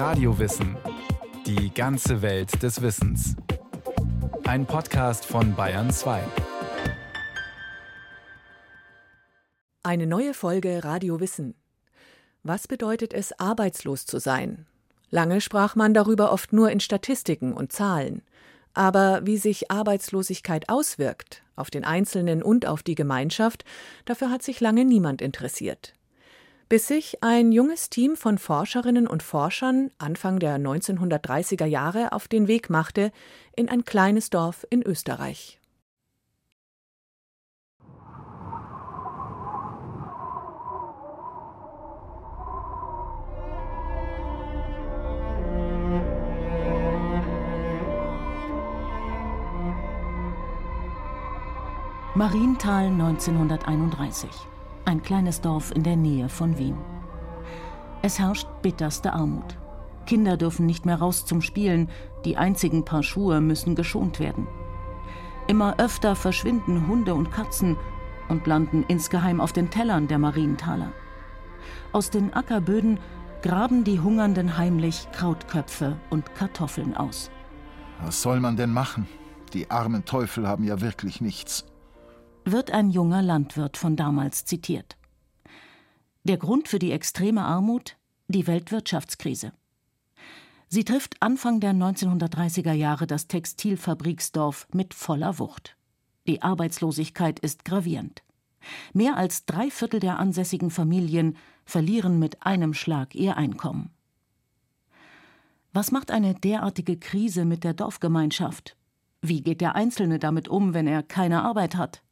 Radiowissen. Die ganze Welt des Wissens. Ein Podcast von Bayern 2. Eine neue Folge Radio Wissen. Was bedeutet es, arbeitslos zu sein? Lange sprach man darüber oft nur in Statistiken und Zahlen. Aber wie sich Arbeitslosigkeit auswirkt, auf den Einzelnen und auf die Gemeinschaft, dafür hat sich lange niemand interessiert. Bis sich ein junges Team von Forscherinnen und Forschern Anfang der 1930er Jahre auf den Weg machte in ein kleines Dorf in Österreich. Marienthal 1931. Ein kleines Dorf in der Nähe von Wien. Es herrscht bitterste Armut. Kinder dürfen nicht mehr raus zum Spielen, die einzigen Paar Schuhe müssen geschont werden. Immer öfter verschwinden Hunde und Katzen und landen insgeheim auf den Tellern der Marienthaler. Aus den Ackerböden graben die Hungernden heimlich Krautköpfe und Kartoffeln aus. Was soll man denn machen? Die armen Teufel haben ja wirklich nichts wird ein junger Landwirt von damals zitiert. Der Grund für die extreme Armut? Die Weltwirtschaftskrise. Sie trifft Anfang der 1930er Jahre das Textilfabriksdorf mit voller Wucht. Die Arbeitslosigkeit ist gravierend. Mehr als drei Viertel der ansässigen Familien verlieren mit einem Schlag ihr Einkommen. Was macht eine derartige Krise mit der Dorfgemeinschaft? Wie geht der Einzelne damit um, wenn er keine Arbeit hat?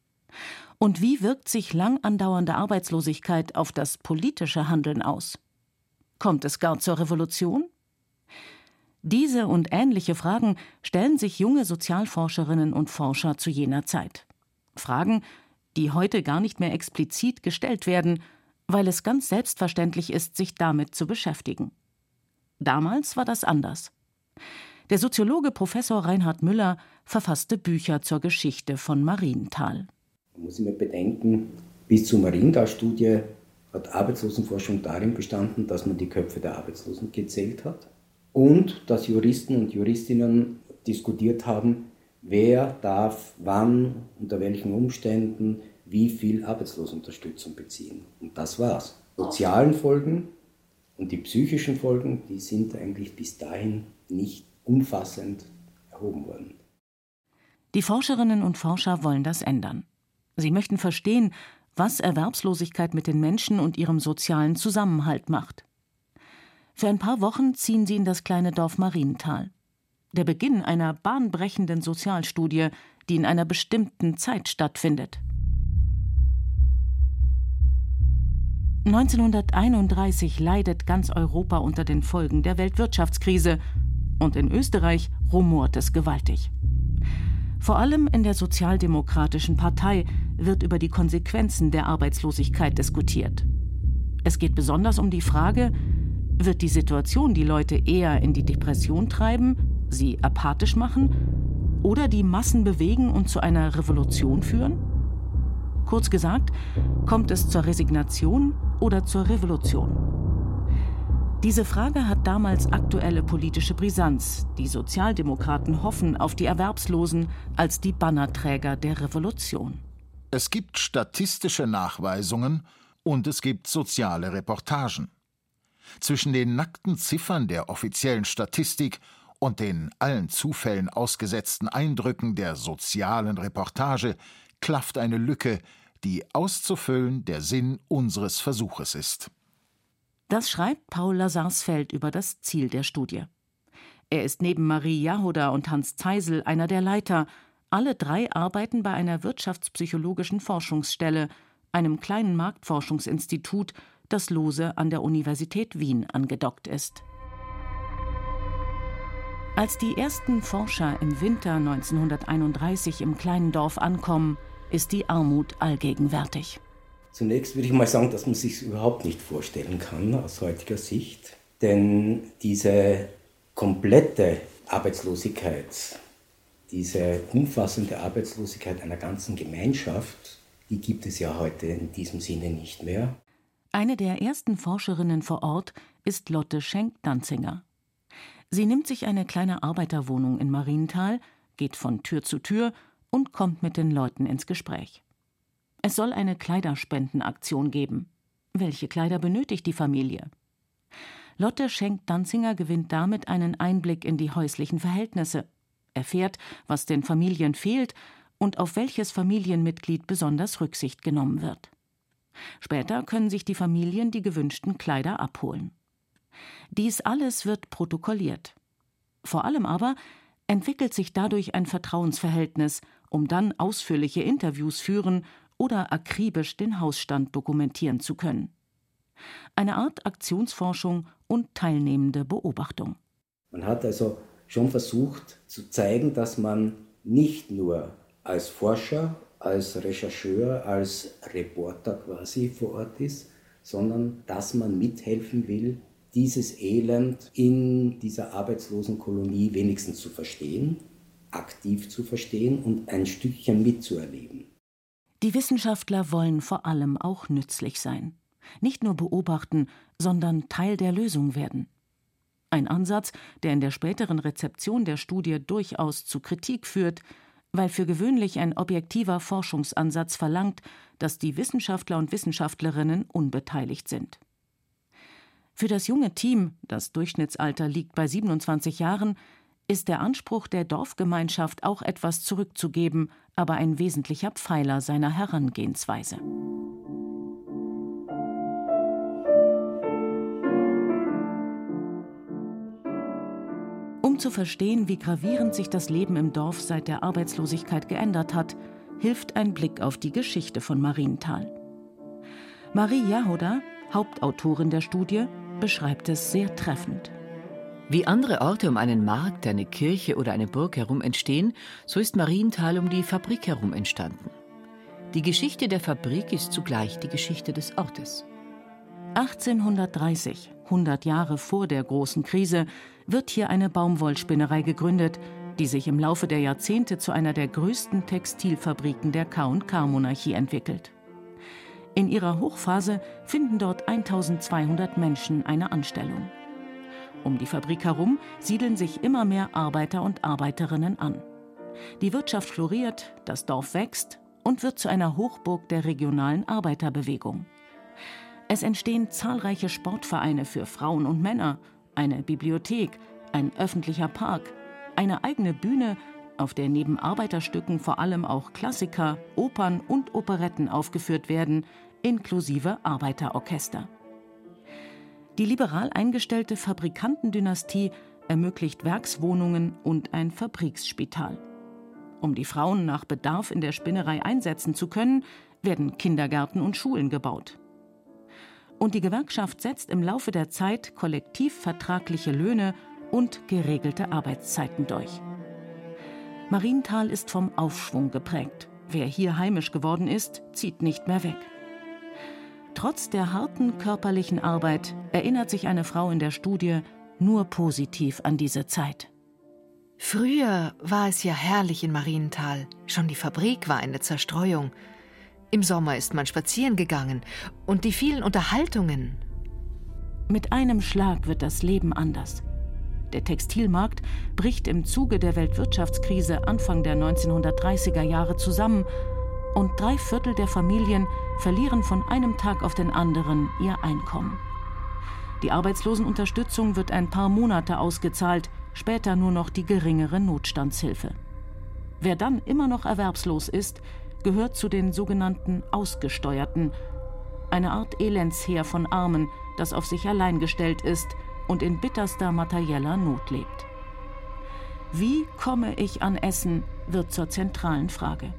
Und wie wirkt sich lang andauernde Arbeitslosigkeit auf das politische Handeln aus? Kommt es gar zur Revolution? Diese und ähnliche Fragen stellen sich junge Sozialforscherinnen und Forscher zu jener Zeit. Fragen, die heute gar nicht mehr explizit gestellt werden, weil es ganz selbstverständlich ist, sich damit zu beschäftigen. Damals war das anders. Der Soziologe Professor Reinhard Müller verfasste Bücher zur Geschichte von Marienthal. Man muss immer bedenken, bis zur Marienthal-Studie hat Arbeitslosenforschung darin bestanden, dass man die Köpfe der Arbeitslosen gezählt hat und dass Juristen und Juristinnen diskutiert haben, wer darf wann, unter welchen Umständen, wie viel Arbeitslosenunterstützung beziehen. Und das war's. Sozialen Folgen und die psychischen Folgen, die sind eigentlich bis dahin nicht umfassend erhoben worden. Die Forscherinnen und Forscher wollen das ändern. Sie möchten verstehen, was Erwerbslosigkeit mit den Menschen und ihrem sozialen Zusammenhalt macht. Für ein paar Wochen ziehen sie in das kleine Dorf Marienthal. Der Beginn einer bahnbrechenden Sozialstudie, die in einer bestimmten Zeit stattfindet. 1931 leidet ganz Europa unter den Folgen der Weltwirtschaftskrise und in Österreich rumort es gewaltig. Vor allem in der Sozialdemokratischen Partei wird über die Konsequenzen der Arbeitslosigkeit diskutiert. Es geht besonders um die Frage, wird die Situation die Leute eher in die Depression treiben, sie apathisch machen oder die Massen bewegen und zu einer Revolution führen? Kurz gesagt, kommt es zur Resignation oder zur Revolution? Diese Frage hat damals aktuelle politische Brisanz. Die Sozialdemokraten hoffen auf die Erwerbslosen als die Bannerträger der Revolution. Es gibt statistische Nachweisungen und es gibt soziale Reportagen. Zwischen den nackten Ziffern der offiziellen Statistik und den allen Zufällen ausgesetzten Eindrücken der sozialen Reportage klafft eine Lücke, die auszufüllen der Sinn unseres Versuches ist. Das schreibt Paul Lazarsfeld über das Ziel der Studie. Er ist neben Marie Jahoda und Hans Zeisel einer der Leiter. Alle drei arbeiten bei einer wirtschaftspsychologischen Forschungsstelle, einem kleinen Marktforschungsinstitut, das lose an der Universität Wien angedockt ist. Als die ersten Forscher im Winter 1931 im kleinen Dorf ankommen, ist die Armut allgegenwärtig. Zunächst würde ich mal sagen, dass man sich überhaupt nicht vorstellen kann aus heutiger Sicht, denn diese komplette Arbeitslosigkeit, diese umfassende Arbeitslosigkeit einer ganzen Gemeinschaft, die gibt es ja heute in diesem Sinne nicht mehr. Eine der ersten Forscherinnen vor Ort ist Lotte Schenk-Danzinger. Sie nimmt sich eine kleine Arbeiterwohnung in Marienthal, geht von Tür zu Tür und kommt mit den Leuten ins Gespräch. Es soll eine Kleiderspendenaktion geben. Welche Kleider benötigt die Familie? Lotte Schenk-Danzinger gewinnt damit einen Einblick in die häuslichen Verhältnisse, erfährt, was den Familien fehlt und auf welches Familienmitglied besonders Rücksicht genommen wird. Später können sich die Familien die gewünschten Kleider abholen. Dies alles wird protokolliert. Vor allem aber entwickelt sich dadurch ein Vertrauensverhältnis, um dann ausführliche Interviews führen oder akribisch den Hausstand dokumentieren zu können. Eine Art Aktionsforschung und teilnehmende Beobachtung. Man hat also schon versucht zu zeigen, dass man nicht nur als Forscher, als Rechercheur, als Reporter quasi vor Ort ist, sondern dass man mithelfen will, dieses Elend in dieser Arbeitslosenkolonie wenigstens zu verstehen, aktiv zu verstehen und ein Stückchen mitzuerleben. Die Wissenschaftler wollen vor allem auch nützlich sein. Nicht nur beobachten, sondern Teil der Lösung werden. Ein Ansatz, der in der späteren Rezeption der Studie durchaus zu Kritik führt, weil für gewöhnlich ein objektiver Forschungsansatz verlangt, dass die Wissenschaftler und Wissenschaftlerinnen unbeteiligt sind. Für das junge Team, das Durchschnittsalter liegt bei 27 Jahren, ist der Anspruch der Dorfgemeinschaft auch etwas zurückzugeben, aber ein wesentlicher Pfeiler seiner Herangehensweise. Um zu verstehen, wie gravierend sich das Leben im Dorf seit der Arbeitslosigkeit geändert hat, hilft ein Blick auf die Geschichte von Marienthal. Marie Jahoda, Hauptautorin der Studie, beschreibt es sehr treffend. Wie andere Orte um einen Markt, eine Kirche oder eine Burg herum entstehen, so ist Marienthal um die Fabrik herum entstanden. Die Geschichte der Fabrik ist zugleich die Geschichte des Ortes. 1830, 100 Jahre vor der großen Krise, wird hier eine Baumwollspinnerei gegründet, die sich im Laufe der Jahrzehnte zu einer der größten Textilfabriken der K&K-Monarchie entwickelt. In ihrer Hochphase finden dort 1200 Menschen eine Anstellung. Um die Fabrik herum siedeln sich immer mehr Arbeiter und Arbeiterinnen an. Die Wirtschaft floriert, das Dorf wächst und wird zu einer Hochburg der regionalen Arbeiterbewegung. Es entstehen zahlreiche Sportvereine für Frauen und Männer, eine Bibliothek, ein öffentlicher Park, eine eigene Bühne, auf der neben Arbeiterstücken vor allem auch Klassiker, Opern und Operetten aufgeführt werden, inklusive Arbeiterorchester. Die liberal eingestellte Fabrikantendynastie ermöglicht Werkswohnungen und ein Fabriksspital. Um die Frauen nach Bedarf in der Spinnerei einsetzen zu können, werden Kindergärten und Schulen gebaut. Und die Gewerkschaft setzt im Laufe der Zeit kollektivvertragliche Löhne und geregelte Arbeitszeiten durch. Marienthal ist vom Aufschwung geprägt. Wer hier heimisch geworden ist, zieht nicht mehr weg. Trotz der harten körperlichen Arbeit erinnert sich eine Frau in der Studie nur positiv an diese Zeit. Früher war es ja herrlich in Marienthal. Schon die Fabrik war eine Zerstreuung. Im Sommer ist man spazieren gegangen und die vielen Unterhaltungen. Mit einem Schlag wird das Leben anders. Der Textilmarkt bricht im Zuge der Weltwirtschaftskrise Anfang der 1930er Jahre zusammen und drei Viertel der Familien verlieren von einem Tag auf den anderen ihr Einkommen. Die Arbeitslosenunterstützung wird ein paar Monate ausgezahlt, später nur noch die geringere Notstandshilfe. Wer dann immer noch erwerbslos ist, gehört zu den sogenannten Ausgesteuerten, eine Art Elendsheer von Armen, das auf sich allein gestellt ist und in bitterster materieller Not lebt. Wie komme ich an Essen, wird zur zentralen Frage.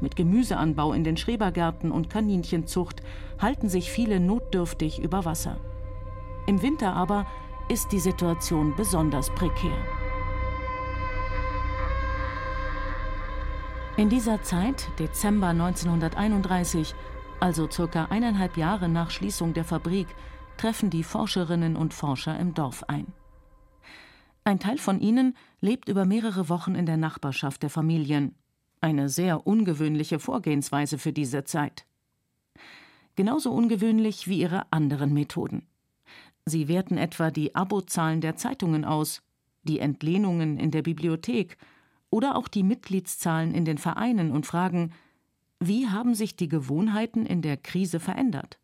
Mit Gemüseanbau in den Schrebergärten und Kaninchenzucht halten sich viele notdürftig über Wasser. Im Winter aber ist die Situation besonders prekär. In dieser Zeit, Dezember 1931, also circa eineinhalb Jahre nach Schließung der Fabrik, treffen die Forscherinnen und Forscher im Dorf ein. Ein Teil von ihnen lebt über mehrere Wochen in der Nachbarschaft der Familien, eine sehr ungewöhnliche Vorgehensweise für diese Zeit. Genauso ungewöhnlich wie ihre anderen Methoden. Sie werten etwa die Abozahlen der Zeitungen aus, die Entlehnungen in der Bibliothek oder auch die Mitgliedszahlen in den Vereinen und fragen, wie haben sich die Gewohnheiten in der Krise verändert?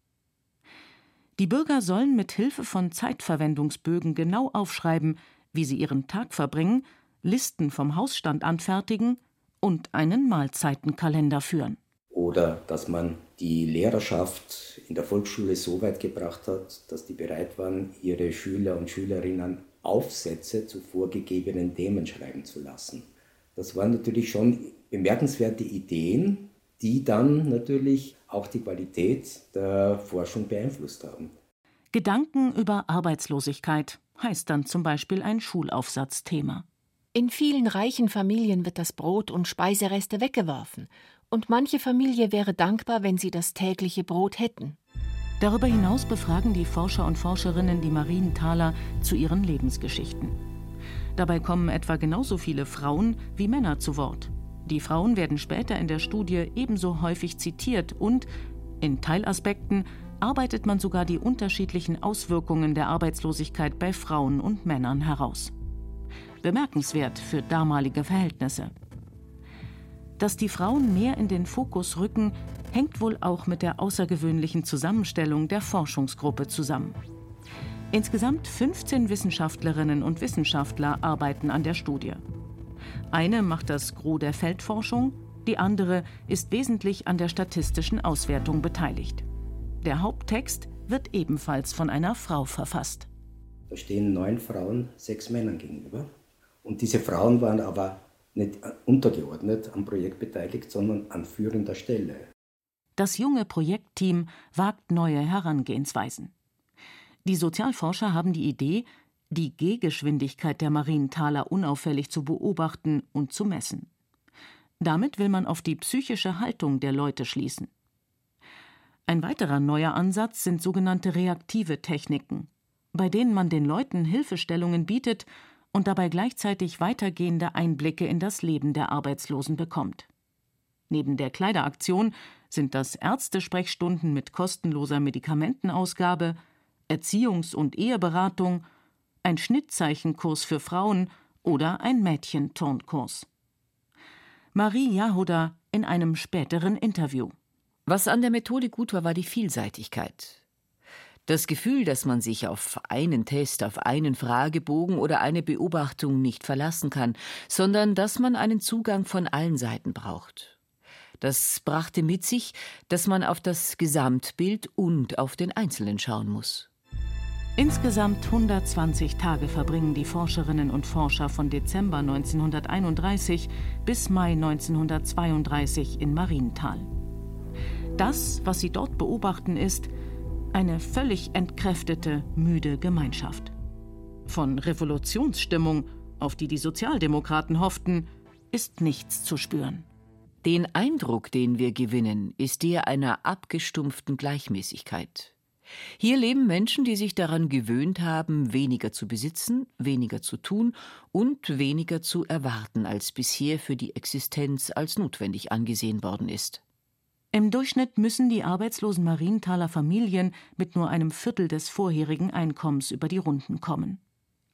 Die Bürger sollen mit Hilfe von Zeitverwendungsbögen genau aufschreiben, wie sie ihren Tag verbringen, Listen vom Hausstand anfertigen und einen Mahlzeitenkalender führen. Oder dass man die Lehrerschaft in der Volksschule so weit gebracht hat, dass die bereit waren, ihre Schüler und Schülerinnen Aufsätze zu vorgegebenen Themen schreiben zu lassen. Das waren natürlich schon bemerkenswerte Ideen, die dann natürlich auch die Qualität der Forschung beeinflusst haben. Gedanken über Arbeitslosigkeit heißt dann zum Beispiel ein Schulaufsatzthema. In vielen reichen Familien wird das Brot und Speisereste weggeworfen, und manche Familie wäre dankbar, wenn sie das tägliche Brot hätten. Darüber hinaus befragen die Forscher und Forscherinnen die Marienthaler zu ihren Lebensgeschichten. Dabei kommen etwa genauso viele Frauen wie Männer zu Wort. Die Frauen werden später in der Studie ebenso häufig zitiert und, in Teilaspekten, arbeitet man sogar die unterschiedlichen Auswirkungen der Arbeitslosigkeit bei Frauen und Männern heraus. Bemerkenswert für damalige Verhältnisse. Dass die Frauen mehr in den Fokus rücken, hängt wohl auch mit der außergewöhnlichen Zusammenstellung der Forschungsgruppe zusammen. Insgesamt 15 Wissenschaftlerinnen und Wissenschaftler arbeiten an der Studie. Eine macht das Gros der Feldforschung, die andere ist wesentlich an der statistischen Auswertung beteiligt. Der Haupttext wird ebenfalls von einer Frau verfasst. Da stehen neun Frauen, sechs Männern gegenüber. Und diese Frauen waren aber nicht untergeordnet am Projekt beteiligt, sondern an führender Stelle. Das junge Projektteam wagt neue Herangehensweisen. Die Sozialforscher haben die Idee, die Gehgeschwindigkeit der Marienthaler unauffällig zu beobachten und zu messen. Damit will man auf die psychische Haltung der Leute schließen. Ein weiterer neuer Ansatz sind sogenannte reaktive Techniken, bei denen man den Leuten Hilfestellungen bietet und dabei gleichzeitig weitergehende Einblicke in das Leben der Arbeitslosen bekommt. Neben der Kleideraktion sind das Ärztesprechstunden mit kostenloser Medikamentenausgabe, Erziehungs- und Eheberatung ein Schnittzeichenkurs für Frauen oder ein Mädchenturnkurs. Marie Jahoda in einem späteren Interview. Was an der Methode gut war, war die Vielseitigkeit. Das Gefühl, dass man sich auf einen Test, auf einen Fragebogen oder eine Beobachtung nicht verlassen kann, sondern dass man einen Zugang von allen Seiten braucht. Das brachte mit sich, dass man auf das Gesamtbild und auf den Einzelnen schauen muss. Insgesamt 120 Tage verbringen die Forscherinnen und Forscher von Dezember 1931 bis Mai 1932 in Marienthal. Das, was sie dort beobachten, ist eine völlig entkräftete, müde Gemeinschaft. Von Revolutionsstimmung, auf die die Sozialdemokraten hofften, ist nichts zu spüren. Den Eindruck, den wir gewinnen, ist der einer abgestumpften Gleichmäßigkeit. Hier leben Menschen, die sich daran gewöhnt haben, weniger zu besitzen, weniger zu tun und weniger zu erwarten, als bisher für die Existenz als notwendig angesehen worden ist. Im Durchschnitt müssen die arbeitslosen Marienthaler Familien mit nur einem Viertel des vorherigen Einkommens über die Runden kommen.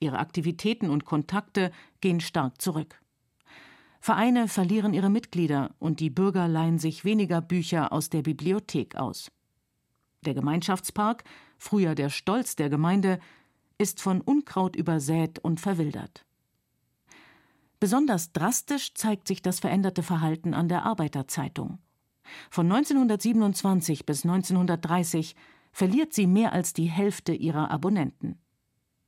Ihre Aktivitäten und Kontakte gehen stark zurück. Vereine verlieren ihre Mitglieder und die Bürger leihen sich weniger Bücher aus der Bibliothek aus. Der Gemeinschaftspark, früher der Stolz der Gemeinde, ist von Unkraut übersät und verwildert. Besonders drastisch zeigt sich das veränderte Verhalten an der Arbeiterzeitung. Von 1927 bis 1930 verliert sie mehr als die Hälfte ihrer Abonnenten.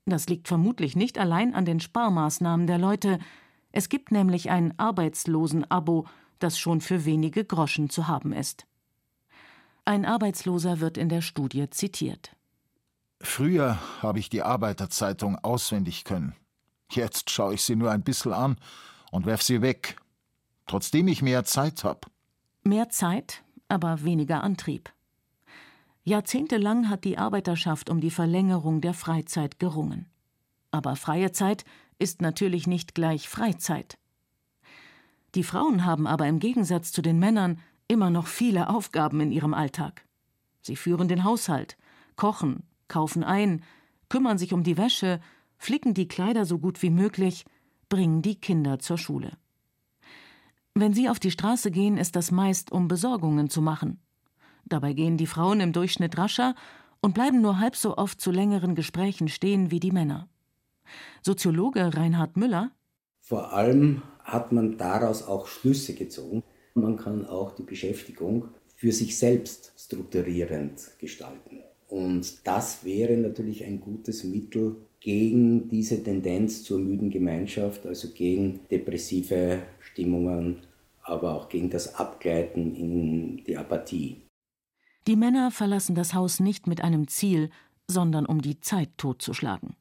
Das liegt vermutlich nicht allein an den Sparmaßnahmen der Leute, es gibt nämlich ein Arbeitslosen-Abo, das schon für wenige Groschen zu haben ist. Ein Arbeitsloser wird in der Studie zitiert. Früher habe ich die Arbeiterzeitung auswendig können. Jetzt schaue ich sie nur ein bisschen an und werf sie weg, trotzdem ich mehr Zeit habe. Mehr Zeit, aber weniger Antrieb. Jahrzehntelang hat die Arbeiterschaft um die Verlängerung der Freizeit gerungen. Aber freie Zeit ist natürlich nicht gleich Freizeit. Die Frauen haben aber im Gegensatz zu den Männern immer noch viele Aufgaben in ihrem Alltag. Sie führen den Haushalt, kochen, kaufen ein, kümmern sich um die Wäsche, flicken die Kleider so gut wie möglich, bringen die Kinder zur Schule. Wenn sie auf die Straße gehen, ist das meist, um Besorgungen zu machen. Dabei gehen die Frauen im Durchschnitt rascher und bleiben nur halb so oft zu längeren Gesprächen stehen wie die Männer. Soziologe Reinhard Müller Vor allem hat man daraus auch Schlüsse gezogen. Man kann auch die Beschäftigung für sich selbst strukturierend gestalten. Und das wäre natürlich ein gutes Mittel gegen diese Tendenz zur müden Gemeinschaft, also gegen depressive Stimmungen, aber auch gegen das Abgleiten in die Apathie. Die Männer verlassen das Haus nicht mit einem Ziel, sondern um die Zeit totzuschlagen.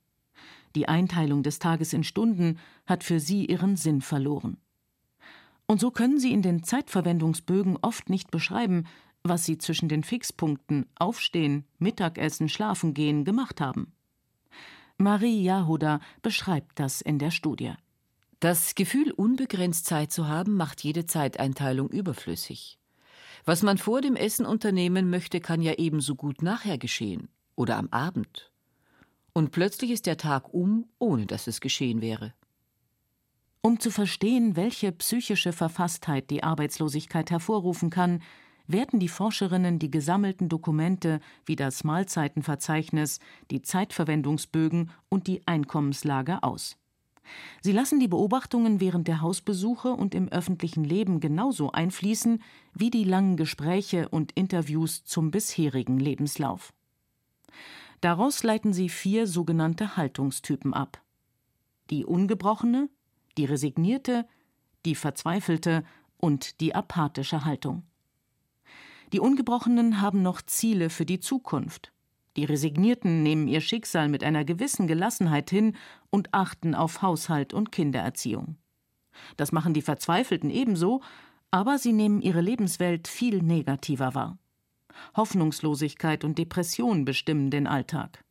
Die Einteilung des Tages in Stunden hat für sie ihren Sinn verloren. Und so können sie in den Zeitverwendungsbögen oft nicht beschreiben, was sie zwischen den Fixpunkten Aufstehen, Mittagessen, Schlafen gehen gemacht haben. Marie Jahoda beschreibt das in der Studie. Das Gefühl, unbegrenzt Zeit zu haben, macht jede Zeiteinteilung überflüssig. Was man vor dem Essen unternehmen möchte, kann ja ebenso gut nachher geschehen oder am Abend. Und plötzlich ist der Tag um, ohne dass es geschehen wäre. Um zu verstehen, welche psychische Verfasstheit die Arbeitslosigkeit hervorrufen kann, werten die Forscherinnen die gesammelten Dokumente wie das Mahlzeitenverzeichnis, die Zeitverwendungsbögen und die Einkommenslage aus. Sie lassen die Beobachtungen während der Hausbesuche und im öffentlichen Leben genauso einfließen wie die langen Gespräche und Interviews zum bisherigen Lebenslauf. Daraus leiten sie vier sogenannte Haltungstypen ab. Die ungebrochene, die resignierte, die verzweifelte und die apathische Haltung. Die Ungebrochenen haben noch Ziele für die Zukunft. Die Resignierten nehmen ihr Schicksal mit einer gewissen Gelassenheit hin und achten auf Haushalt und Kindererziehung. Das machen die Verzweifelten ebenso, aber sie nehmen ihre Lebenswelt viel negativer wahr. Hoffnungslosigkeit und Depression bestimmen den Alltag.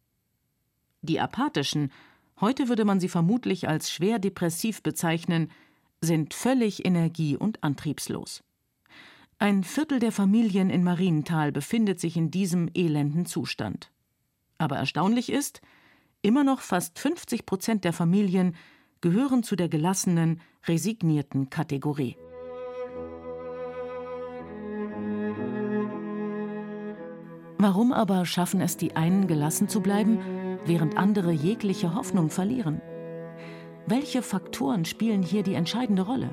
Die Apathischen, heute würde man sie vermutlich als schwer depressiv bezeichnen, sind völlig energie- und antriebslos. Ein Viertel der Familien in Marienthal befindet sich in diesem elenden Zustand. Aber erstaunlich ist, immer noch fast 50 Prozent der Familien gehören zu der gelassenen, resignierten Kategorie. Warum aber schaffen es die einen gelassen zu bleiben, während andere jegliche Hoffnung verlieren? Welche Faktoren spielen hier die entscheidende Rolle?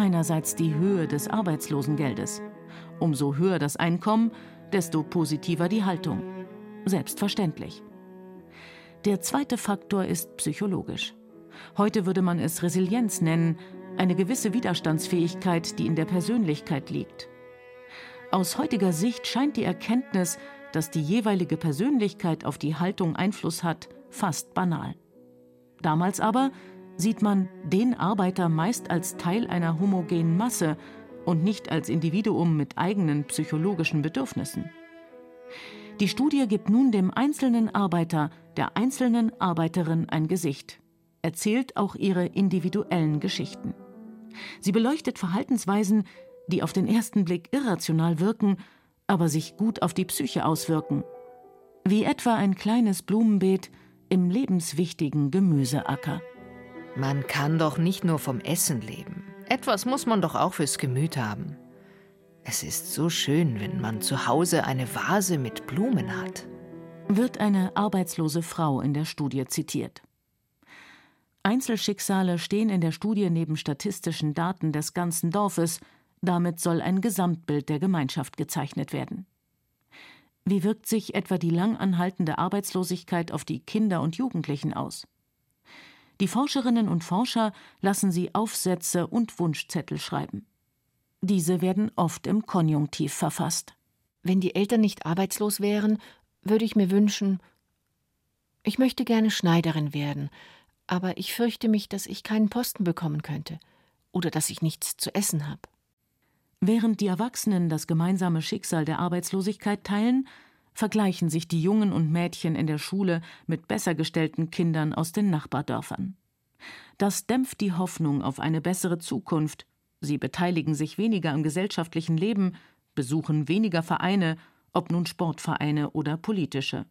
Einerseits die Höhe des Arbeitslosengeldes. Umso höher das Einkommen, desto positiver die Haltung. Selbstverständlich. Der zweite Faktor ist psychologisch. Heute würde man es Resilienz nennen, eine gewisse Widerstandsfähigkeit, die in der Persönlichkeit liegt. Aus heutiger Sicht scheint die Erkenntnis, dass die jeweilige Persönlichkeit auf die Haltung Einfluss hat, fast banal. Damals aber sieht man den Arbeiter meist als Teil einer homogenen Masse und nicht als Individuum mit eigenen psychologischen Bedürfnissen. Die Studie gibt nun dem einzelnen Arbeiter, der einzelnen Arbeiterin ein Gesicht, erzählt auch ihre individuellen Geschichten. Sie beleuchtet Verhaltensweisen, die auf den ersten Blick irrational wirken, aber sich gut auf die Psyche auswirken, wie etwa ein kleines Blumenbeet im lebenswichtigen Gemüseacker. Man kann doch nicht nur vom Essen leben. Etwas muss man doch auch fürs Gemüt haben. Es ist so schön, wenn man zu Hause eine Vase mit Blumen hat. Wird eine arbeitslose Frau in der Studie zitiert. Einzelschicksale stehen in der Studie neben statistischen Daten des ganzen Dorfes, damit soll ein Gesamtbild der Gemeinschaft gezeichnet werden. Wie wirkt sich etwa die lang anhaltende Arbeitslosigkeit auf die Kinder und Jugendlichen aus? Die Forscherinnen und Forscher lassen sie Aufsätze und Wunschzettel schreiben. Diese werden oft im Konjunktiv verfasst. Wenn die Eltern nicht arbeitslos wären, würde ich mir wünschen, ich möchte gerne Schneiderin werden, aber ich fürchte mich, dass ich keinen Posten bekommen könnte oder dass ich nichts zu essen habe. Während die Erwachsenen das gemeinsame Schicksal der Arbeitslosigkeit teilen, vergleichen sich die Jungen und Mädchen in der Schule mit besser gestellten Kindern aus den Nachbardörfern. Das dämpft die Hoffnung auf eine bessere Zukunft. Sie beteiligen sich weniger am gesellschaftlichen Leben, besuchen weniger Vereine, ob nun Sportvereine oder politische.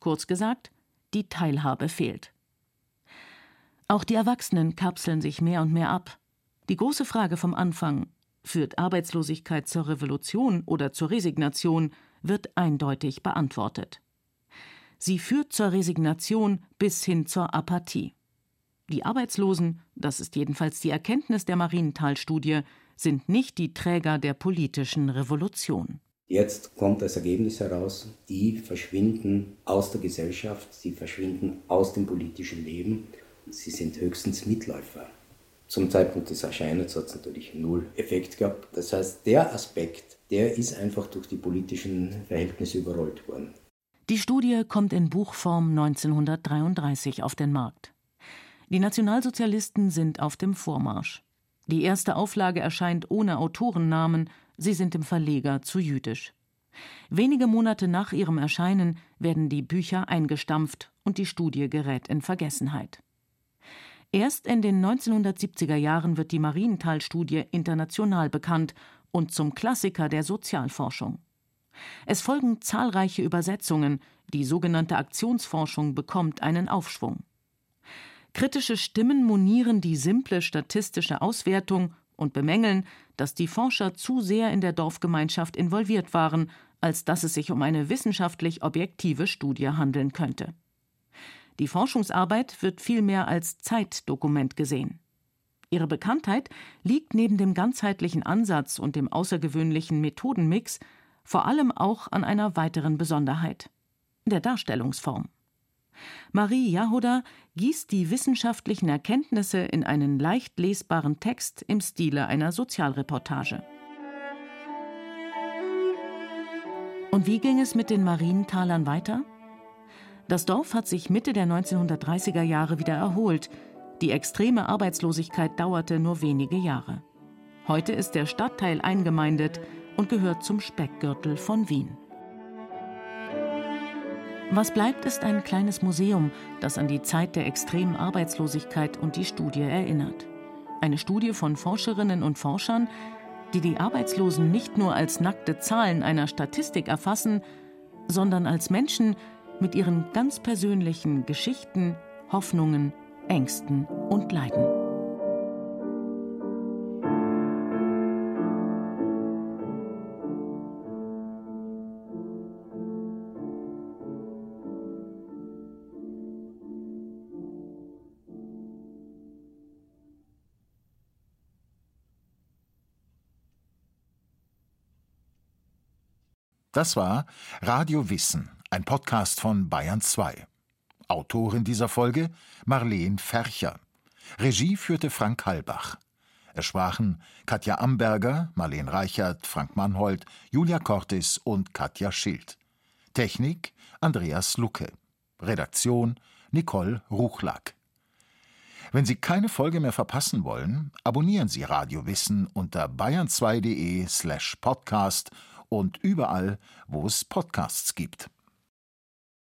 Kurz gesagt, die Teilhabe fehlt. Auch die Erwachsenen kapseln sich mehr und mehr ab. Die große Frage vom Anfang, führt Arbeitslosigkeit zur Revolution oder zur Resignation, wird eindeutig beantwortet. Sie führt zur Resignation bis hin zur Apathie. Die Arbeitslosen, das ist jedenfalls die Erkenntnis der Marienthal-Studie, sind nicht die Träger der politischen Revolution. Jetzt kommt das Ergebnis heraus, die verschwinden aus der Gesellschaft, sie verschwinden aus dem politischen Leben, sie sind höchstens Mitläufer. Zum Zeitpunkt des Erscheinens hat es natürlich null Effekt gehabt. Das heißt, der Aspekt, der ist einfach durch die politischen Verhältnisse überrollt worden. Die Studie kommt in Buchform 1933 auf den Markt. Die Nationalsozialisten sind auf dem Vormarsch. Die erste Auflage erscheint ohne Autorennamen, sie sind dem Verleger zu jüdisch. Wenige Monate nach ihrem Erscheinen werden die Bücher eingestampft und die Studie gerät in Vergessenheit. Erst in den 1970er Jahren wird die Marienthal-Studie international bekannt und zum Klassiker der Sozialforschung. Es folgen zahlreiche Übersetzungen, die sogenannte Aktionsforschung bekommt einen Aufschwung. Kritische Stimmen monieren die simple statistische Auswertung und bemängeln, dass die Forscher zu sehr in der Dorfgemeinschaft involviert waren, als dass es sich um eine wissenschaftlich objektive Studie handeln könnte. Die Forschungsarbeit wird vielmehr als Zeitdokument gesehen. Ihre Bekanntheit liegt neben dem ganzheitlichen Ansatz und dem außergewöhnlichen Methodenmix vor allem auch an einer weiteren Besonderheit der Darstellungsform. Marie Jahoda gießt die wissenschaftlichen Erkenntnisse in einen leicht lesbaren Text im Stile einer Sozialreportage. Und wie ging es mit den Marientalern weiter? Das Dorf hat sich Mitte der 1930er Jahre wieder erholt. Die extreme Arbeitslosigkeit dauerte nur wenige Jahre. Heute ist der Stadtteil eingemeindet und gehört zum Speckgürtel von Wien. Was bleibt, ist ein kleines Museum, das an die Zeit der extremen Arbeitslosigkeit und die Studie erinnert. Eine Studie von Forscherinnen und Forschern, die die Arbeitslosen nicht nur als nackte Zahlen einer Statistik erfassen, sondern als Menschen mit ihren ganz persönlichen Geschichten, Hoffnungen, Ängsten und Leiden. Das war Radio Wissen, ein Podcast von Bayern 2. Autorin dieser Folge Marleen Fercher. Regie führte Frank Halbach. Es sprachen Katja Amberger, Marleen Reichert, Frank Mannhold, Julia Cortis und Katja Schild. Technik Andreas Lucke. Redaktion Nicole Ruchlack. Wenn Sie keine Folge mehr verpassen wollen, abonnieren Sie Radio Wissen unter bayern2.de slash podcast und überall, wo es Podcasts gibt.